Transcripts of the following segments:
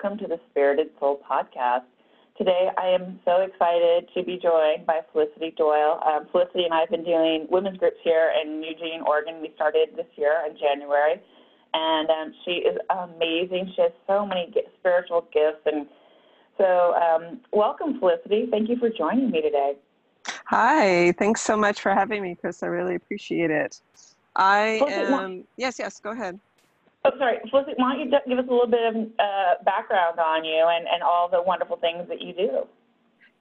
welcome to the Spirited Soul podcast. Today, I am so excited to be joined by Felicity Doyle. Um, Felicity and I have been doing women's groups here in Eugene, Oregon. We started this year in January, and um, she is amazing. She has so many spiritual gifts, and so um, welcome, Felicity. Thank you for joining me today. Hi, thanks so much for having me, Chris. I really appreciate it. I am. Yes, yes. Go ahead. Oh, sorry. Felicity, why don't you give us a little bit of uh, background on you and, and all the wonderful things that you do?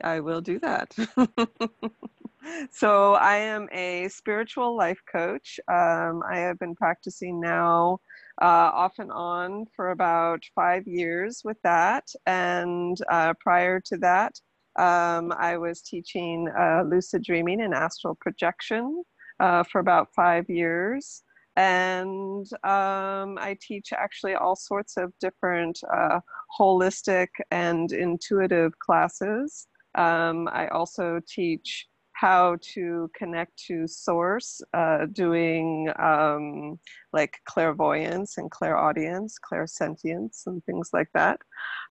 I will do that. so, I am a spiritual life coach. Um, I have been practicing now uh, off and on for about five years with that. And uh, prior to that, um, I was teaching uh, lucid dreaming and astral projection uh, for about five years and um, I teach actually all sorts of different uh, holistic and intuitive classes. Um, I also teach how to connect to source, uh, doing um, like clairvoyance and clairaudience, clairsentience, and things like that.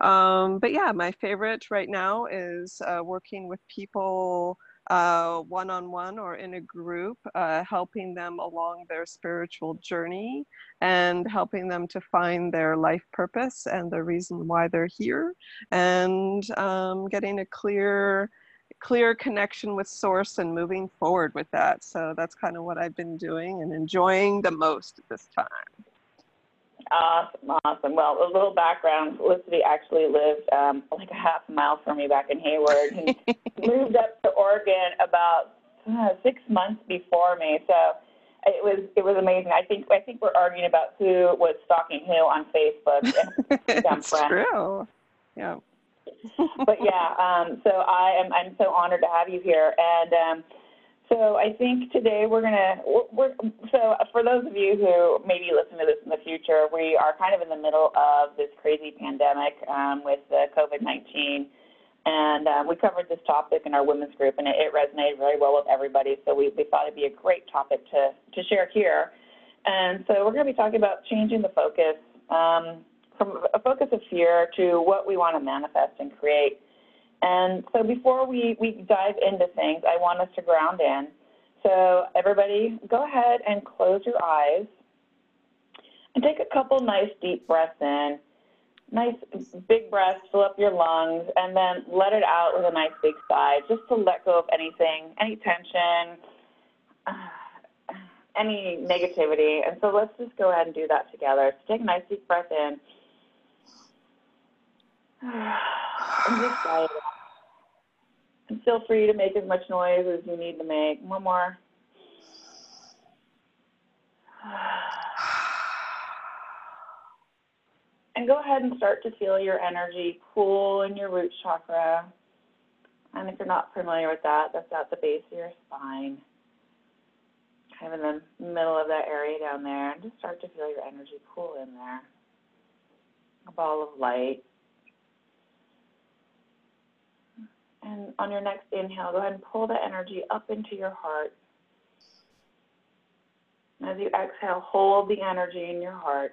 Um, but yeah, my favorite right now is uh, working with people one on one or in a group, uh, helping them along their spiritual journey and helping them to find their life purpose and the reason why they're here, and um, getting a clear clear connection with source and moving forward with that. So that's kind of what i've been doing and enjoying the most at this time Awesome, awesome. Well, a little background: Felicity actually lived um, like a half mile from me back in Hayward, and moved up to Oregon about uh, six months before me. So it was it was amazing. I think I think we're arguing about who was stalking who on Facebook. it's true. Yeah. but yeah, um, so I am I'm so honored to have you here, and um, so I think today we're gonna. We're, so for those of you who maybe listen to this in the future, we are kind of in the middle of this crazy pandemic um, with the COVID-19, and uh, we covered this topic in our women's group, and it, it resonated very well with everybody. So we, we thought it'd be a great topic to to share here. And so we're to be talking about changing the focus um, from a focus of fear to what we want to manifest and create. And so before we, we dive into things, I want us to ground in. So everybody, go ahead and close your eyes and take a couple nice deep breaths in. Nice big breaths, fill up your lungs, and then let it out with a nice big sigh, just to let go of anything, any tension, any negativity. And so let's just go ahead and do that together. So take a nice deep breath in. And feel free to make as much noise as you need to make. One more. And go ahead and start to feel your energy cool in your root chakra. And if you're not familiar with that, that's at the base of your spine, kind of in the middle of that area down there. And just start to feel your energy cool in there. A ball of light. And on your next inhale, go ahead and pull the energy up into your heart. As you exhale, hold the energy in your heart.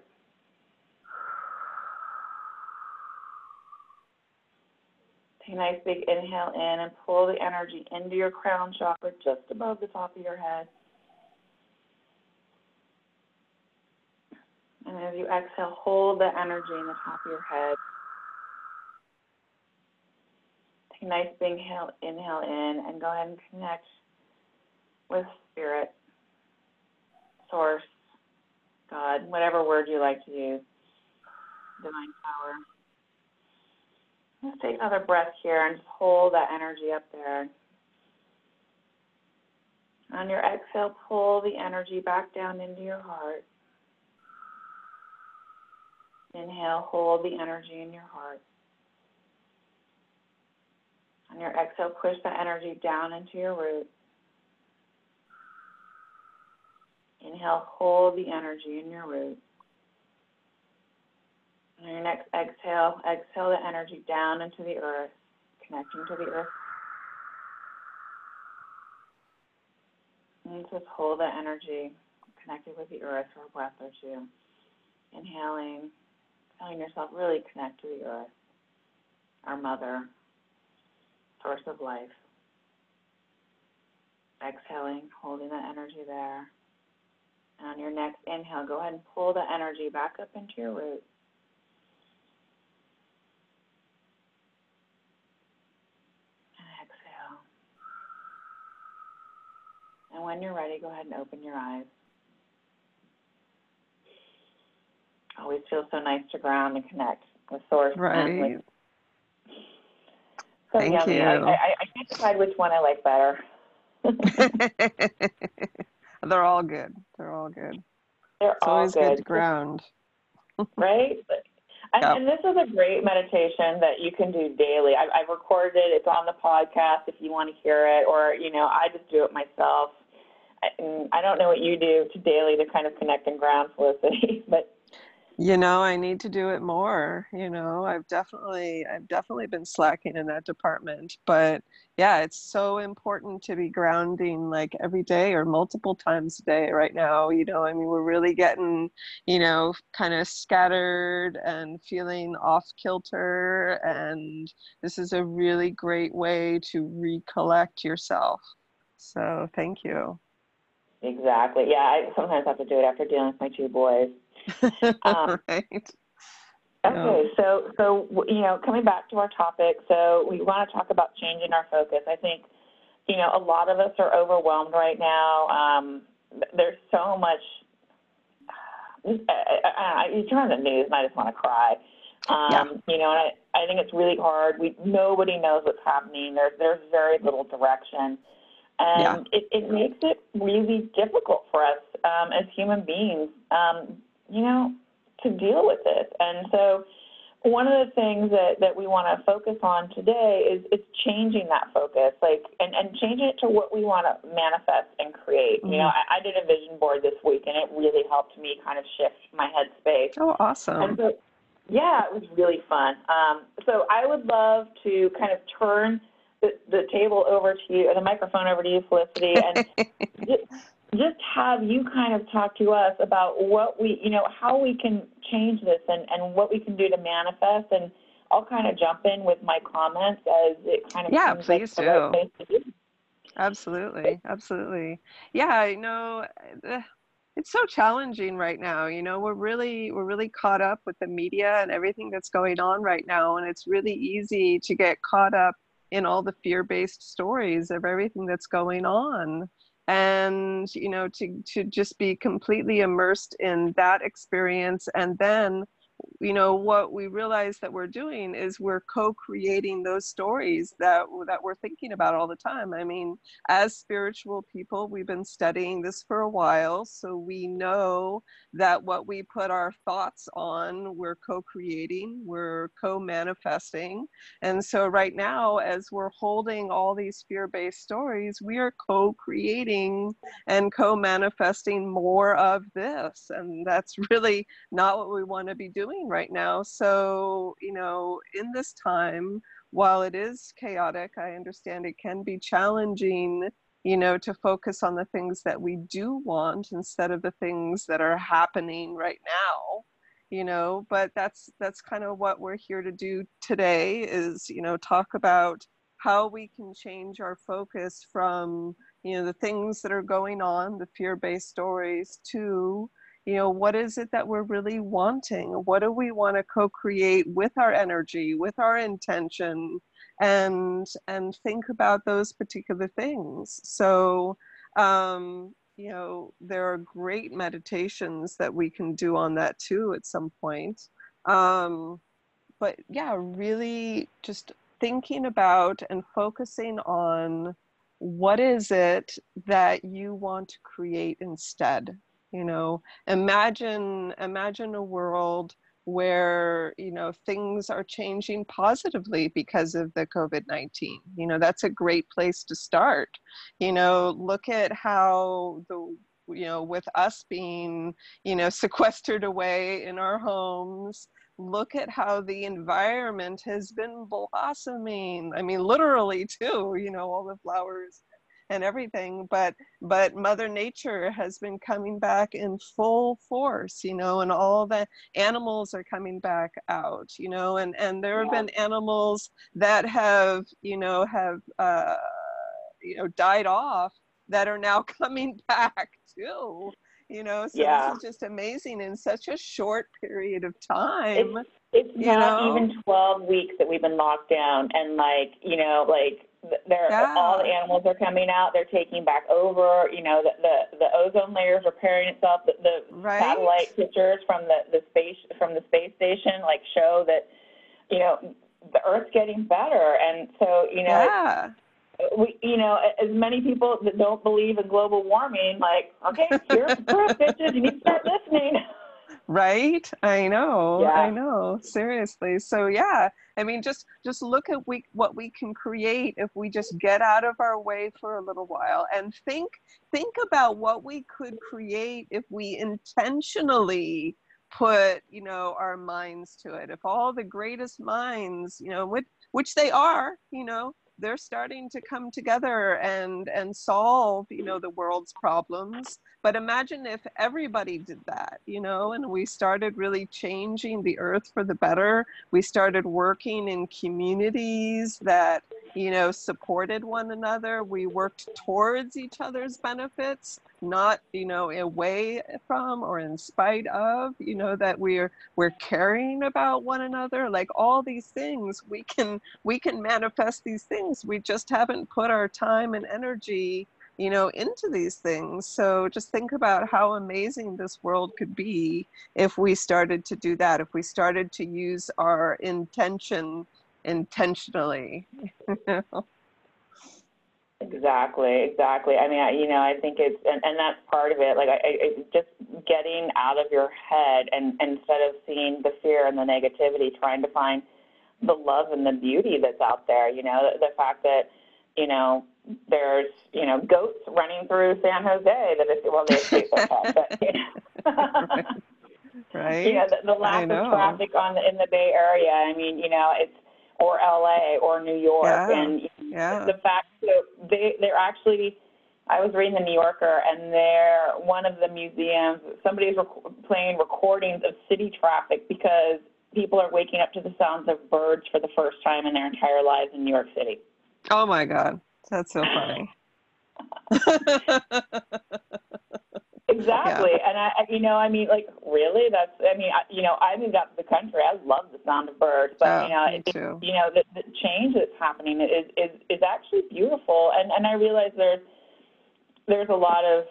Take a nice big inhale in and pull the energy into your crown chakra just above the top of your head. And as you exhale, hold the energy in the top of your head nice big inhale, inhale in and go ahead and connect with spirit, source, God, whatever word you like to use, divine power. Let's take another breath here and just hold that energy up there. On your exhale, pull the energy back down into your heart. Inhale, hold the energy in your heart. On your exhale, push the energy down into your root. Inhale, hold the energy in your root. On your next exhale, exhale the energy down into the earth, connecting to the earth. And just hold the energy connected with the earth for a breath or two. Inhaling, telling yourself really connect to the earth, our mother, source of life. Exhaling, holding that energy there. And on your next inhale, go ahead and pull the energy back up into your root. And exhale. And when you're ready, go ahead and open your eyes. Always feels so nice to ground and connect with source. Right. So Thank yummy. you. I, I, I can't decide which one I like better. They're all good. They're all good. They're It's all always good, good to ground. right? And, Yep. and this is a great meditation that you can do daily. I've, I've recorded it. It's on the podcast if you want to hear it, or you know, I just do it myself. I, and I don't know what you do to daily to kind of connect and ground Felicity, but You know, I need to do it more. You know, I've definitely I've definitely been slacking in that department. But yeah, it's so important to be grounding like every day or multiple times a day right now. You know, I mean, we're really getting, you know, kind of scattered and feeling off kilter. And this is a really great way to recollect yourself. So thank you. exactly, yeah. I sometimes have to do it after dealing with my two boys. Um, right. Okay, so so you know, coming back to our topic, so we want to talk about changing our focus. I think, you know, a lot of us are overwhelmed right now. Um, there's so much. I, I, I, you turn on the news, and I just want to cry. Um, Yeah. You know, and I, I think it's really hard. We nobody knows what's happening. There's there's very little direction, and Yeah. it, it makes it really difficult for us um, as human beings. Um, you know, to deal with this. And so one of the things that, that we want to focus on today is, it's changing that focus, like and, and changing it to what we want to manifest and create. You know, I, I did a vision board this week and it really helped me kind of shift my headspace. Oh, And awesome. so, yeah, it was really fun. Um, so I would love to kind of turn the, the table over to you, or the microphone over to you, Felicity, and just, just have you kind of talk to us about what we, you know, how we can change this and, and what we can do to manifest. And I'll kind of jump in with my comments as it kind of Yeah, like please right do. place. Absolutely, absolutely. Yeah, I know uh, it's so challenging right now. You know, we're really we're really caught up with the media and everything that's going on right now, and it's really easy to get caught up in all the fear-based stories of everything that's going on. And, you know, to to just be completely immersed in that experience and then you know what we realize that we're doing is we're co-creating those stories that that we're thinking about all the time. I mean as spiritual people we've been studying this for a while so we know that what we put our thoughts on we're co-creating we're co-manifesting. And so right now as we're holding all these fear-based stories we are co-creating and co-manifesting more of this and that's really not what we want to be doing right now. So, you know, in this time, while it is chaotic, I understand it can be challenging, you know, to focus on the things that we do want instead of the things that are happening right now you know but that's that's kind of what we're here to do today is you know talk about how we can change our focus from you know the things that are going on the fear-based stories to you know what is it that we're really wanting? What do we want to co-create with our energy with our intention and and think about those particular things? So um you know there are great meditations that we can do on that too at some point. Um but yeah really just thinking about and focusing on what is it that you want to create instead you know imagine imagine a world where you know things are changing positively because of the covid-19 you know that's a great place to start. You know look at how the you know with us being you know sequestered away in our homes look at how the environment has been blossoming. I mean literally too you know all the flowers and everything but but mother nature has been coming back in full force you know and all the animals are coming back out you know and and there have yeah. been animals that have you know have uh you know died off that are now coming back too you know so yeah. this is just amazing in such a short period of time it's, it's not know? even 12 weeks that we've been locked down and like you know like they're yeah. all the animals are coming out they're taking back over you know the the, the ozone layer is repairing itself the, the right? satellite pictures from the the space from the space station like show that you know the earth's getting better and so you know yeah we, you know, as many people that don't believe in global warming, like, okay, here's proof, bitches. You need to start listening. Right? I know. Yeah. I know. Seriously. So yeah, I mean, just just look at we what we can create if we just get out of our way for a little while and think think about what we could create if we intentionally put you know our minds to it if all the greatest minds you know which which they are you know they're starting to come together and and solve you know the world's problems. But imagine if everybody did that you know and we started really changing the earth for the better. We started working in communities that you know supported one another. We worked towards each other's benefits not you know away from or in spite of you know that we're we're caring about one another. Like all these things we can we can manifest these things. We just haven't put our time and energy you know into these things. So just think about how amazing this world could be if we started to do that if we started to use our intention intentionally. Exactly, exactly. I mean, I, you know, I think it's, and, and that's part of it. Like, I, it's just getting out of your head and, and instead of seeing the fear and the negativity, trying to find the love and the beauty that's out there. You know, the, the fact that, you know, there's, you know, goats running through San Jose that is, well, they escape but, you know. right. You know, the, the lack of traffic on the, in the Bay Area. I mean, you know, it's, or LA or New York. Yeah. And yeah. the fact that they, they're actually, I was reading the New Yorker, and they're one of the museums. Somebody's rec- playing recordings of city traffic because people are waking up to the sounds of birds for the first time in their entire lives in New York City. Oh my God, that's so funny. Exactly, yeah. and I, you know, I mean, like, really? That's, I mean, I, you know, I moved out to the country. I love the sound of birds, but oh, you know, it, too. you know, the, the change that's happening is is is actually beautiful, and and I realize there's there's a lot of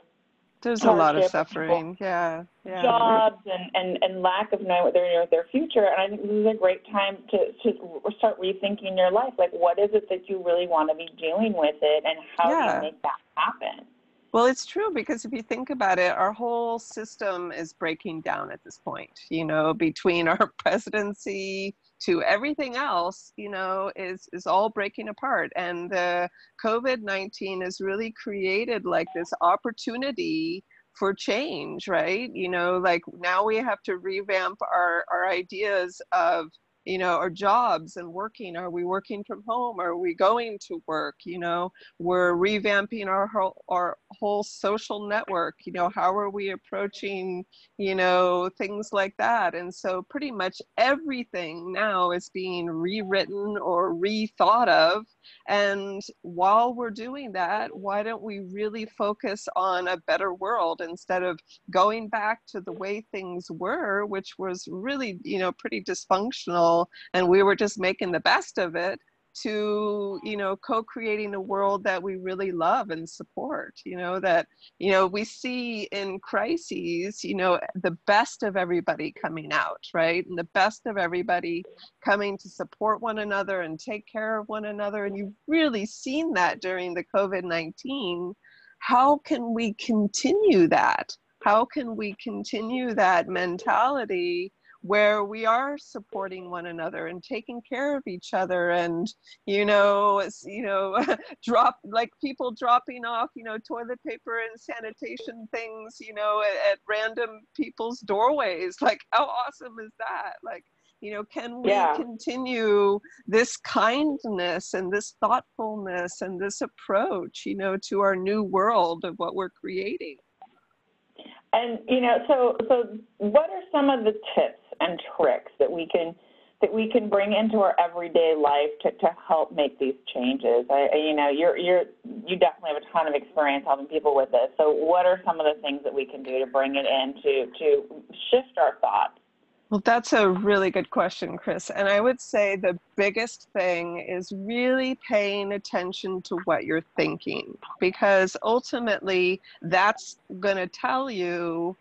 there's a lot of suffering, yeah, yeah. Jobs and, and, and lack of knowing what they're doing with their future. And I think this is a great time to, to start rethinking your life. Like, what is it that you really want to be doing with it, and how yeah. do you make that happen? Well, it's true because if you think about it, our whole system is breaking down at this point. You know, between our presidency to everything else, you know, is is all breaking apart. And the COVID nineteen has really created like this opportunity for change, right? You know, like now we have to revamp our our ideas of you know our jobs and working are we working from home? Are we going to work? You know we're revamping our whole our whole social network you know how are we approaching you know things like that? And so pretty much everything now is being rewritten or rethought of. And while we're doing that why don't we really focus on a better world instead of going back to the way things were which was really you know pretty dysfunctional and we were just making the best of it to you know co-creating a world that we really love and support you know that you know we see in crises you know the best of everybody coming out right? And the best of everybody coming to support one another and take care of one another. And you've really seen that during the covid-19 how can we continue that? How can we continue that mentality where we are supporting one another and taking care of each other and you know you know drop like people dropping off you know toilet paper and sanitation things you know at, at random people's doorways like how awesome is that like You know, can we Yeah. continue this kindness and this thoughtfulness and this approach, you know, to our new world of what we're creating? And you know, so so what are some of the tips and tricks that we can that we can bring into our everyday life to, to help make these changes? I, you know, you're you're you definitely have a ton of experience helping people with this. So what are some of the things that we can do to bring it in to to shift our thoughts? Well, that's a really good question, Chris. And I would say the biggest thing is really paying attention to what you're thinking, because ultimately that's going to tell you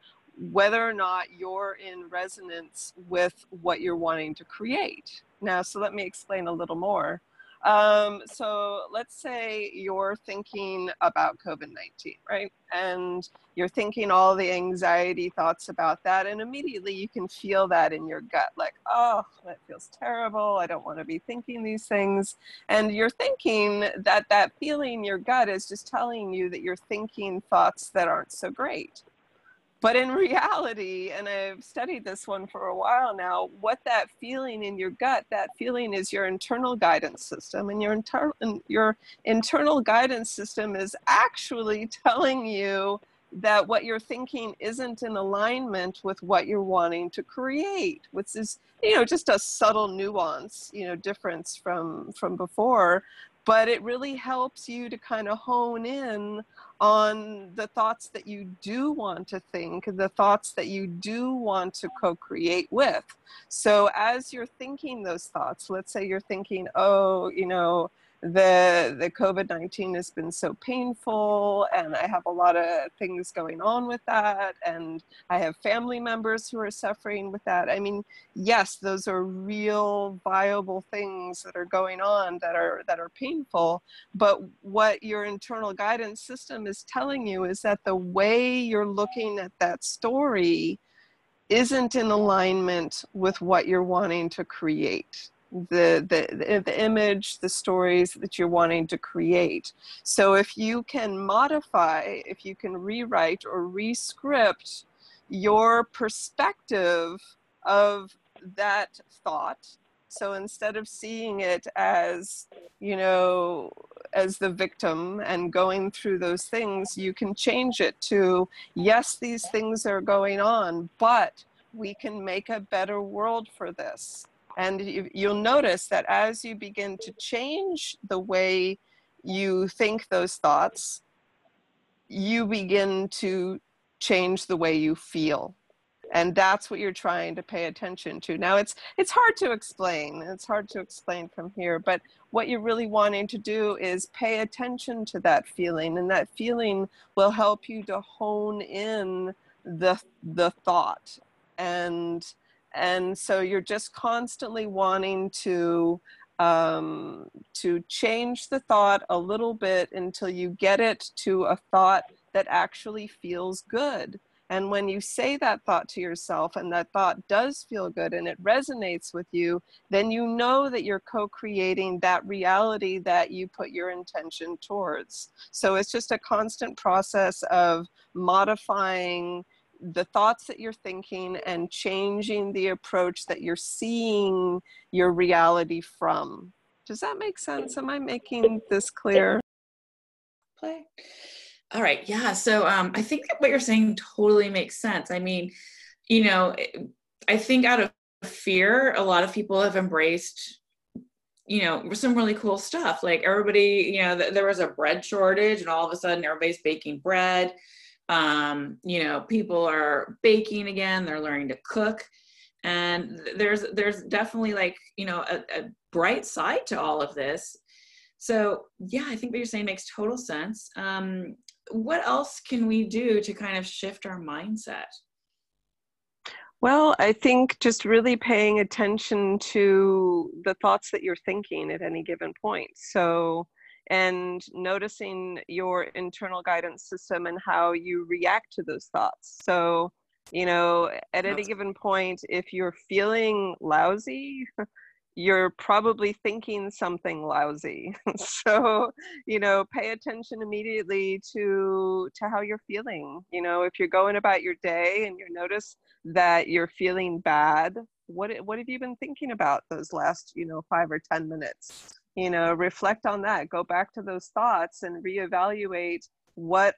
whether or not you're in resonance with what you're wanting to create. Now, so let me explain a little more. Um, so let's say you're thinking about COVID 19, right? And you're thinking all the anxiety thoughts about that, and immediately you can feel that in your gut like, oh, that feels terrible. I don't want to be thinking these things. And you're thinking that that feeling, your gut is just telling you that you're thinking thoughts that aren't so great. But in reality, and I've studied this one for a while now, what that feeling in your gut, that feeling is your internal guidance system. And your, inter- your internal guidance system is actually telling you that what you're thinking isn't in alignment with what you're wanting to create, which is, you know, just a subtle nuance, you know, difference from from before. But it really helps you to kind of hone in on the thoughts that you do want to think, the thoughts that you do want to co create with. So, as you're thinking those thoughts, let's say you're thinking, oh, you know, the the covid-19 has been so painful and i have a lot of things going on with that and i have family members who are suffering with that. I mean yes those are real viable things that are going on that are that are painful but what your internal guidance system is telling you is that the way you're looking at that story isn't in alignment with what you're wanting to create the, the the image the stories that you're wanting to create. So if you can modify if you can rewrite or rescript your perspective of that thought so instead of seeing it as you know as the victim and going through those things you can change it to yes these things are going on but we can make a better world for this and you, you'll notice that as you begin to change the way you think those thoughts, you begin to change the way you feel. And that's what you're trying to pay attention to. Now it's it's hard to explain. It's hard to explain from here, but what you're really wanting to do is pay attention to that feeling and that feeling will help you to hone in the the thought and and so you're just constantly wanting to um, to change the thought a little bit until you get it to a thought that actually feels good. And when you say that thought to yourself and that thought does feel good and it resonates with you then you know that you're co-creating that reality that you put your intention towards. So it's just a constant process of modifying the thoughts that you're thinking and changing the approach that you're seeing your reality from. Does that make sense? Am I making this clear? Play. All right. Yeah. So um, I think what you're saying totally makes sense. I mean, you know, I think out of fear, a lot of people have embraced you know some really cool stuff like everybody you know th- there was a bread shortage and all of a sudden everybody's baking bread um, you know people are baking again they're learning to cook. And there's there's definitely like you know a, a bright side to all of this. So yeah i think what you're saying makes total sense. Um, what else can we do to kind of shift our mindset? Well, I think just really paying attention to the thoughts that you're thinking at any given point. So, and noticing your internal guidance system and how you react to those thoughts. So, you know, at any given point, if you're feeling lousy, you're probably thinking something lousy. so, you know, pay attention immediately to to how you're feeling. You know, if you're going about your day and you notice that you're feeling bad, what what have you been thinking about those last you know five or ten minutes you know reflect on that go back to those thoughts and reevaluate what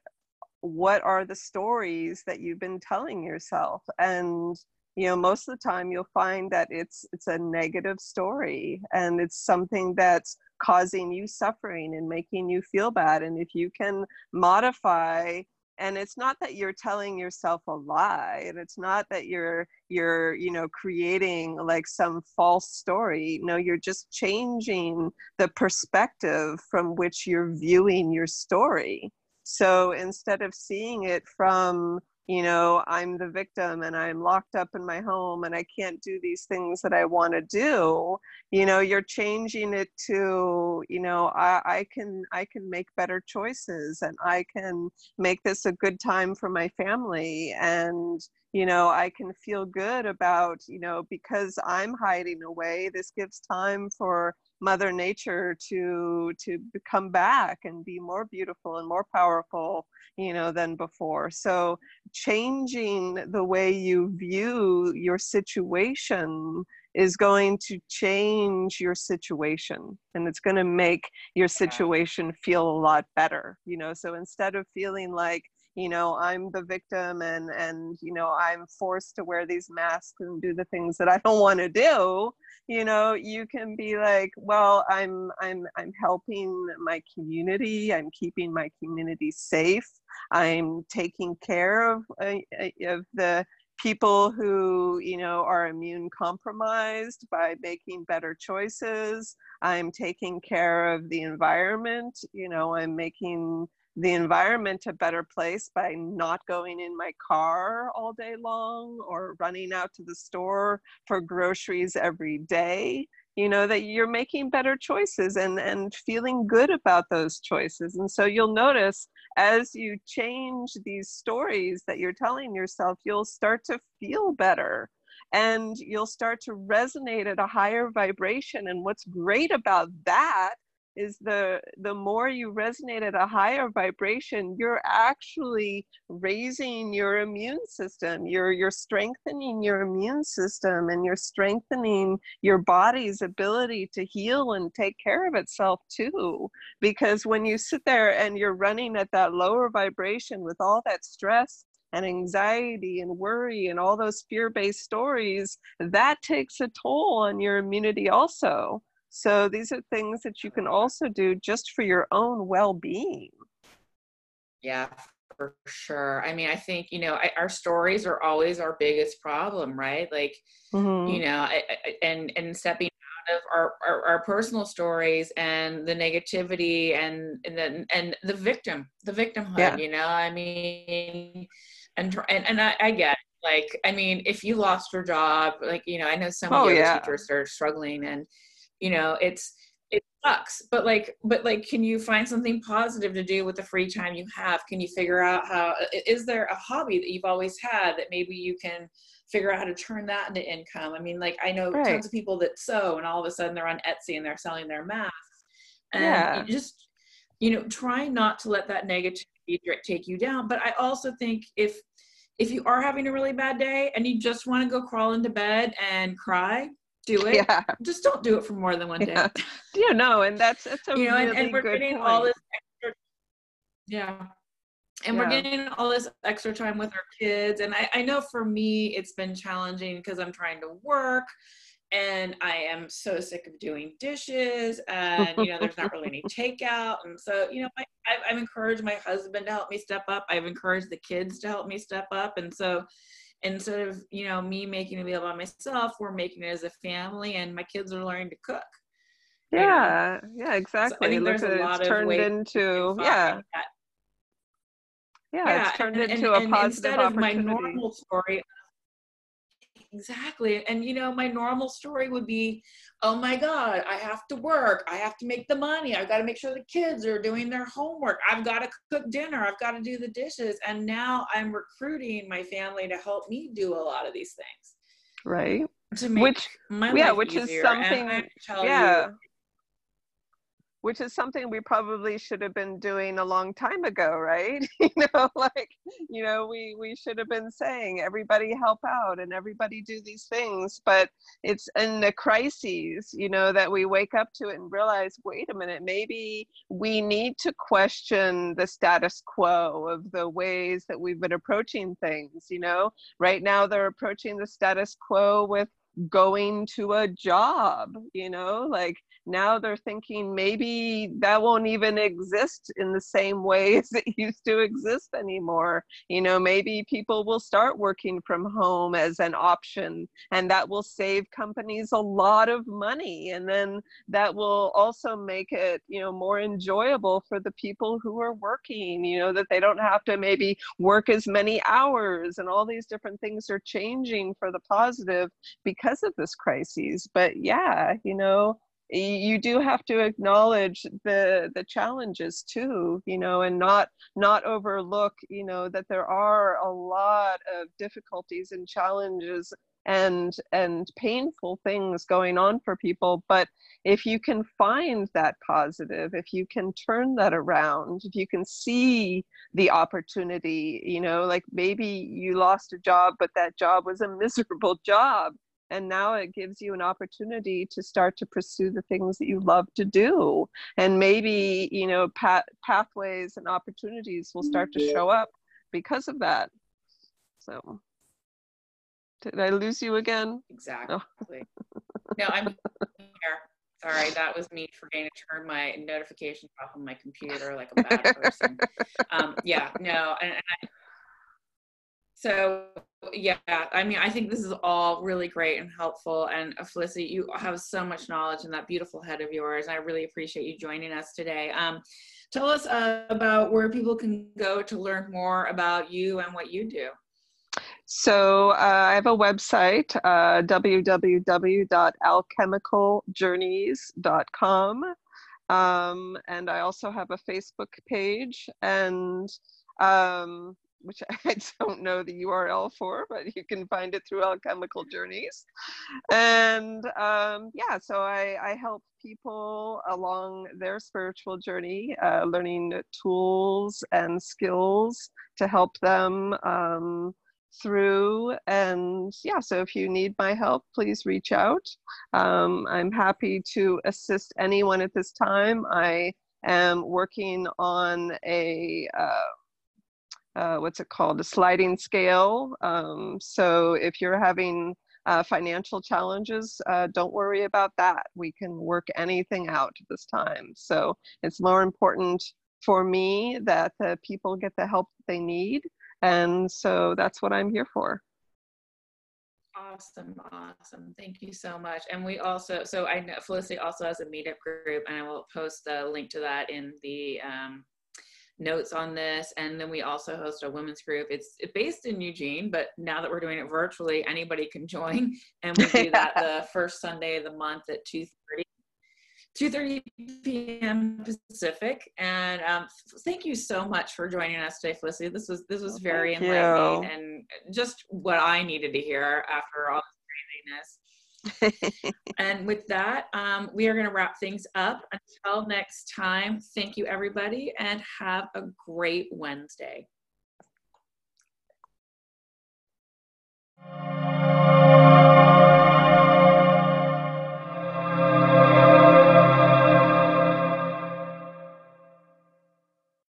what are the stories that you've been telling yourself. And you know most of the time you'll find that it's it's a negative story and it's something that's causing you suffering and making you feel bad. And if you can modify and it's not that you're telling yourself a lie and it's not that you're you're you know creating like some false story. No you're just changing the perspective from which you're viewing your story. So instead of seeing it from you know i'm the victim and i'm locked up in my home and i can't do these things that i want to do you know you're changing it to you know I, I can i can make better choices and i can make this a good time for my family and you know i can feel good about you know because i'm hiding away this gives time for mother nature to to come back and be more beautiful and more powerful you know than before. So changing the way you view your situation is going to change your situation and it's going to make your situation feel a lot better you know? So instead of feeling like you know i'm the victim and and you know i'm forced to wear these masks and do the things that i don't want to do you know you can be like well i'm i'm i'm helping my community. I'm keeping my community safe. I'm taking care of uh, of the people who you know are immune compromised by making better choices. I'm taking care of the environment. You know i'm making the environment a better place by not going in my car all day long or running out to the store for groceries every day you know that you're making better choices and and feeling good about those choices. And so you'll notice as you change these stories that you're telling yourself you'll start to feel better and you'll start to resonate at a higher vibration. And what's great about that is the the more you resonate at a higher vibration you're actually raising your immune system. You're you're strengthening your immune system and you're strengthening your body's ability to heal and take care of itself too. Because when you sit there and you're running at that lower vibration with all that stress and anxiety and worry and all those fear-based stories that takes a toll on your immunity also so these are things that you can also do just for your own well-being. Yeah, for sure. I mean, I think you know I, our stories are always our biggest problem, right? Like, mm-hmm. you know, I, I, and and stepping out of our, our, our personal stories and the negativity and and the and the victim, the victimhood. Yeah. You know, I mean, and and and I, I get like I mean, if you lost your job, like you know, I know some oh, of your yeah. teachers are struggling and you know it's it sucks. But like but like can you find something positive to do with the free time you have? Can you figure out how is there a hobby that you've always had that maybe you can figure out how to turn that into income? I mean like i know right. tons of people that sew and all of a sudden they're on etsy and they're selling their masks. And yeah. just you know try not to let that negativity take you down. But i also think if if you are having a really bad day and you just want to go crawl into bed and cry do it. Yeah. Just don't do it for more than one day. Yeah, yeah no, and that's that's a you know, really and, and we're getting point. all this extra, yeah. And yeah. we're getting all this extra time with our kids. And I, I know for me it's been challenging because I'm trying to work and I am so sick of doing dishes and you know there's not really any takeout and so you know I, I've encouraged my husband to help me step up I've encouraged the kids to help me step up and so instead of you know me making a meal by myself we're making it as a family and my kids are learning to cook. Yeah know? yeah exactly so I think there's a lot it's turned into yeah. yeah, yeah, it's turned and, into and, a positive instead of my normal story exactly and you know my normal story would be oh my god i have to work i have to make the money i've got to make sure the kids are doing their homework i've got to cook dinner i've got to do the dishes and now i'm recruiting my family to help me do a lot of these things right to make which my yeah which easier. is something yeah you, which is something we probably should have been doing a long time ago right? You know like you know we we should have been saying everybody help out and everybody do these things. But it's in the crises you know that we wake up to it and realize wait a minute maybe we need to question the status quo of the ways that we've been approaching things you know? Right now they're approaching the status quo with going to a job you know like now they're thinking maybe that won't even exist in the same way as it used to exist anymore. You know, maybe people will start working from home as an option, and that will save companies a lot of money. And then that will also make it, you know, more enjoyable for the people who are working, you know, that they don't have to maybe work as many hours and all these different things are changing for the positive because of this crisis. But yeah, you know, you do have to acknowledge the the challenges too you know and not not overlook you know that there are a lot of difficulties and challenges and and painful things going on for people but if you can find that positive if you can turn that around if you can see the opportunity you know like maybe you lost a job but that job was a miserable job and now it gives you an opportunity to start to pursue the things that you love to do. And maybe you know path- pathways and opportunities will start to show up because of that. So did i lose you again? Exactly. Oh. no i'm here sorry that was me forgetting to turn my notifications off on my computer like a bad person. Um, yeah no and, and I, so yeah, I mean, I think this is all really great and helpful. And uh, Felicity, you have so much knowledge in that beautiful head of yours. I really appreciate you joining us today. Um, tell us uh, about where people can go to learn more about you and what you do. So uh, I have a website, uh, www.alchemicaljourneys.com. Um, and I also have a Facebook page and um, which I don't know the URL for, but you can find it through Alchemical Journeys. And um, yeah, so I, I, help people along their spiritual journey, uh, learning tools and skills to help them um, through. And yeah, so if you need my help, please reach out. Um, I'm happy to assist anyone at this time. I am working on a uh, uh, what's it called, a sliding scale. Um, so if you're having uh, financial challenges, uh, don't worry about that. We can work anything out this time. So it's more important for me that the people get the help they need. And so that's what I'm here for. Awesome, awesome. Thank you so much. And we also, so I know Felicity also has a meetup group, and I will post the link to that in the um, notes on this. And then we also host a women's group. It's based in Eugene, but now that we're doing it virtually, anybody can join. And we do that the first Sunday of the month at 2.30. 2.30 p.m. Pacific. And um, thank you so much for joining us today, Felicity. This was this was very enlightening and just what I needed to hear after all this craziness and with that, um, we are going to wrap things up. Until next time, thank you, everybody, and have a great Wednesday.